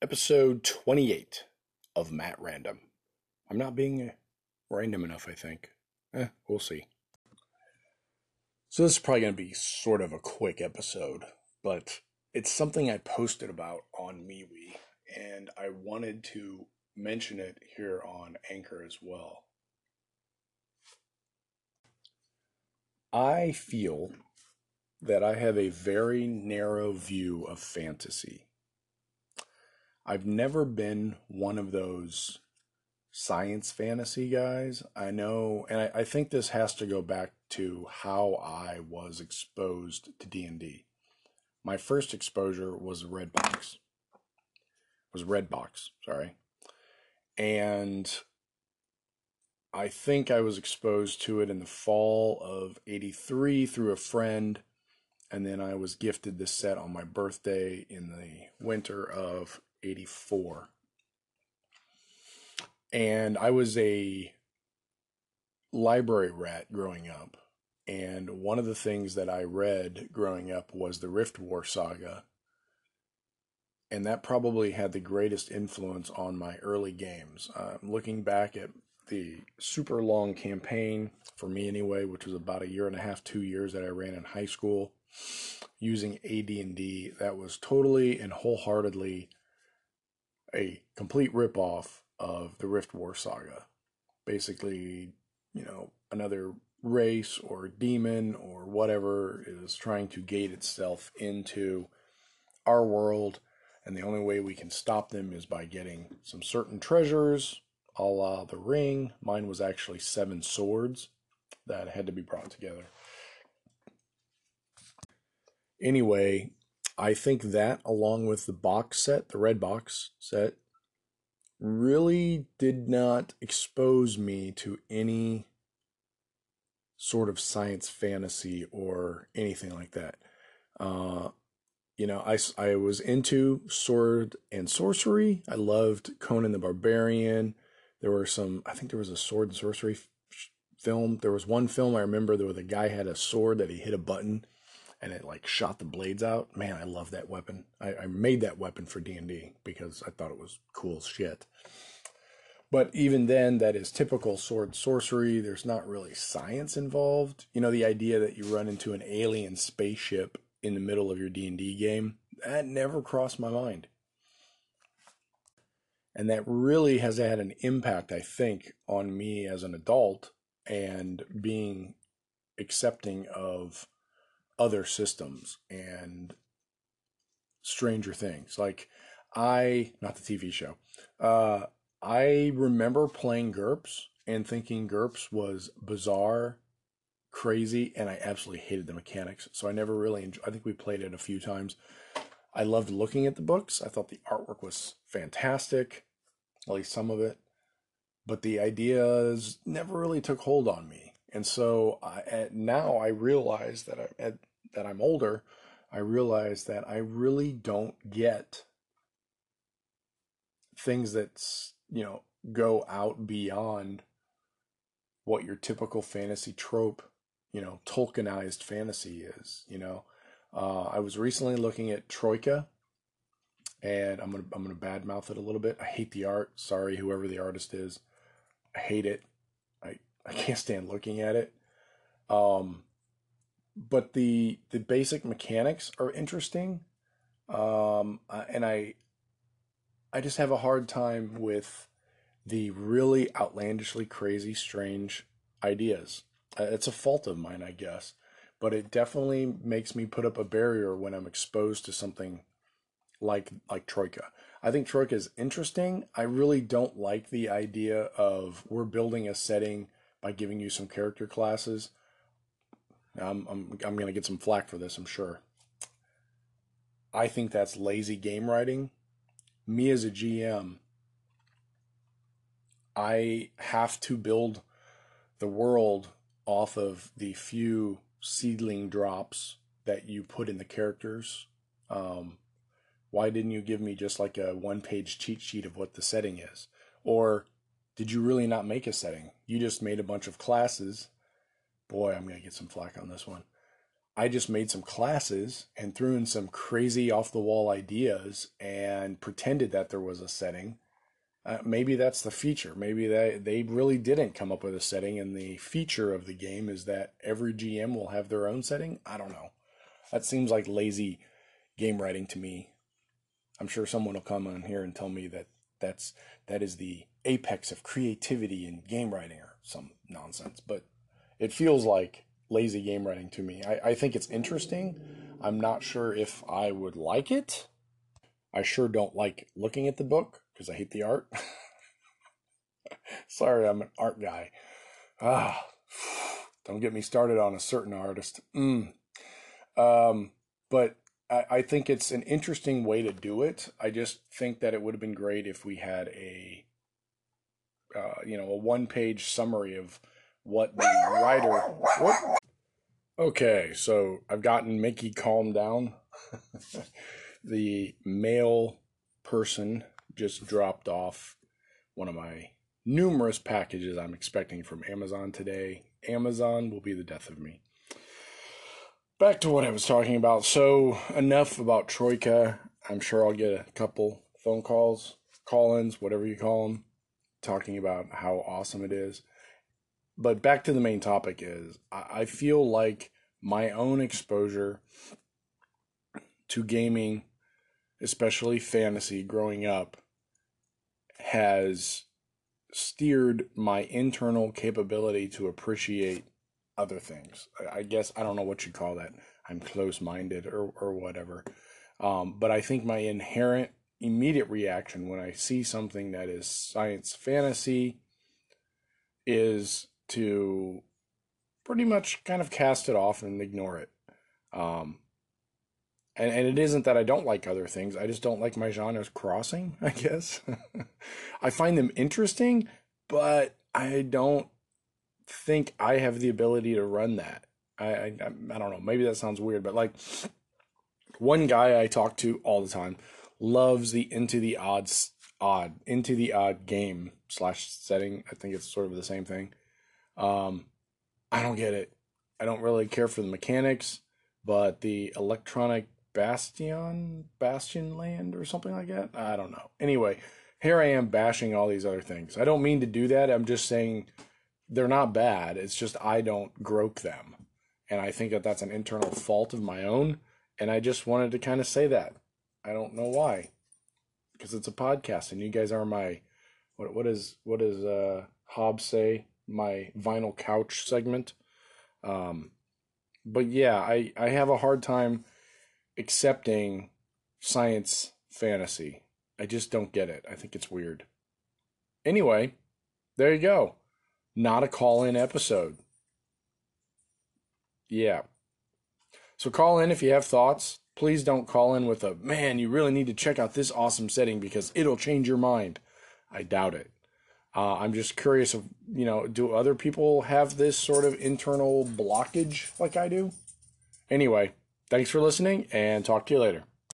episode 28 of Matt Random. I'm not being random enough, I think. Eh, we'll see. So, this is probably going to be sort of a quick episode, but it's something I posted about on MeWe, and I wanted to mention it here on Anchor as well. I feel that I have a very narrow view of fantasy. I've never been one of those science fantasy guys. I know, and I, I, think this has to go back to how I was exposed to D and D. My first exposure was Redbox. Was Red Box, sorry, and I think I was exposed to it in the fall of '83 through a friend, and then I was gifted this set on my birthday in the winter of 84. And I was a library rat growing up. And one of the things that I read growing up was the Rift War saga. And that probably had the greatest influence on my early games. Um, looking back at the super long campaign, for me anyway, which was about a year and a half, two years that I ran in high school using AD&D, that was totally and wholeheartedly a complete ripoff of the Rift War saga. Basically, you know, another race or demon or whatever is trying to gate itself into our world, and the only way we can stop them is by getting some certain treasures, a la the ring. Mine was actually seven swords that had to be brought together. Anyway, I think that, along with the box set, the red box set, really did not expose me to any sort of science fantasy or anything like that. Uh, you know, I, I was into sword and sorcery. I loved Conan the Barbarian. There were some, I think there was a sword and sorcery f- film. There was one film I remember was a guy had a sword that he hit a button and it like shot the blades out. Man, I love that weapon. I, I made that weapon for D and D because I thought it was cool shit. But even then, that is typical sword sorcery. There's not really science involved. You know, the idea that you run into an alien spaceship in the middle of your D and D game that never crossed my mind. And that really has had an impact, I think, on me as an adult and being accepting of other systems and Stranger Things. Like I, not the TV show. Uh, I remember playing GURPS and thinking GURPS was bizarre, crazy, and I absolutely hated the mechanics. So I never really. Enjoyed, I think we played it a few times. I loved looking at the books. I thought the artwork was fantastic, at least some of it. But the ideas never really took hold on me. And so I, now I realize that I, at that I'm older, I realize that I really don't get things that, you know, go out beyond what your typical fantasy trope, you know, Tolkienized fantasy is, you know. Uh, I was recently looking at Troika, and I'm gonna I'm gonna badmouth it a little bit. I hate the art. Sorry, whoever the artist is, I hate it. I I can't stand looking at it. Um, but the the basic mechanics are interesting, um, uh, and I I just have a hard time with the really outlandishly crazy, strange ideas. Uh, it's a fault of mine, I guess, but it definitely makes me put up a barrier when I'm exposed to something like like Troika. I think Troika is interesting. I really don't like the idea of we're building a setting by giving you some character classes I'm, I'm, I'm going to get some flack for this, I'm sure. I think that's lazy game writing. Me as a GM, I have to build the world off of the few seedling drops that you put in the characters. Um, why didn't you give me just like a one page cheat sheet of what the setting is? Or did you really not make a setting? You just made a bunch of classes boy, I'm going to get some flack on this one. I just made some classes and threw in some crazy off the wall ideas and pretended that there was a setting. Uh, maybe that's the feature. Maybe they, they really didn't come up with a setting, and the feature of the game is that every GM will have their own setting. I don't know. That seems like lazy game writing to me. I'm sure someone will come on here and tell me that that's that is the apex of creativity in game writing or some nonsense. But it feels like lazy game writing to me. I, I think it's interesting. I'm not sure if I would like it. I sure don't like looking at the book because I hate the art. Sorry, I'm an art guy. Ah, don't get me started on a certain artist. Mm. Um, but I, I think it's an interesting way to do it. I just think that it would have been great if we had a, uh, you know, a one-page summary of what the writer. What? Okay, so I've gotten Mickey calmed down. the mail person just dropped off one of my numerous packages I'm expecting from Amazon today. Amazon will be the death of me. Back to what I was talking about. So, enough about Troika. I'm sure I'll get a couple phone calls, call ins, whatever you call them, talking about how awesome it is but back to the main topic is I feel like my own exposure to gaming, especially fantasy growing up, has steered my internal capability to appreciate other things. I guess I don't know what you call that. I'm close minded or, or whatever. Um, but I think my inherent immediate reaction when I see something that is science fantasy is to pretty much kind of cast it off and ignore it. Um, and, and it isn't that I don't like other things. I just don't like my genres crossing, I guess. I find them interesting, but I don't think I have the ability to run that. I, I, I don't know. Maybe that sounds weird, but like one guy I talk to all the time loves the into the odds odd into the odd game slash setting. I think it's sort of the same thing. Um, I don't get it. I don't really care for the mechanics, but the electronic bastion, bastion land or something like that. I don't know. Anyway, here I am bashing all these other things. I don't mean to do that. I'm just saying they're not bad. It's just I don't grope them. And I think that that's an internal fault of my own. And I just wanted to kind of say that. I don't know why. Because it's a podcast and you guys are my what what is what does uh Hobbes say? My vinyl couch segment. Um, but yeah, I, I have a hard time accepting science fantasy. I just don't get it. I think it's weird. Anyway, there you go. Not a call in episode. Yeah. So call in if you have thoughts. Please don't call in with a man, you really need to check out this awesome setting because it'll change your mind. I doubt it. Uh, I'm just curious of, you know, do other people have this sort of internal blockage like I do? Anyway, thanks for listening and talk to you later.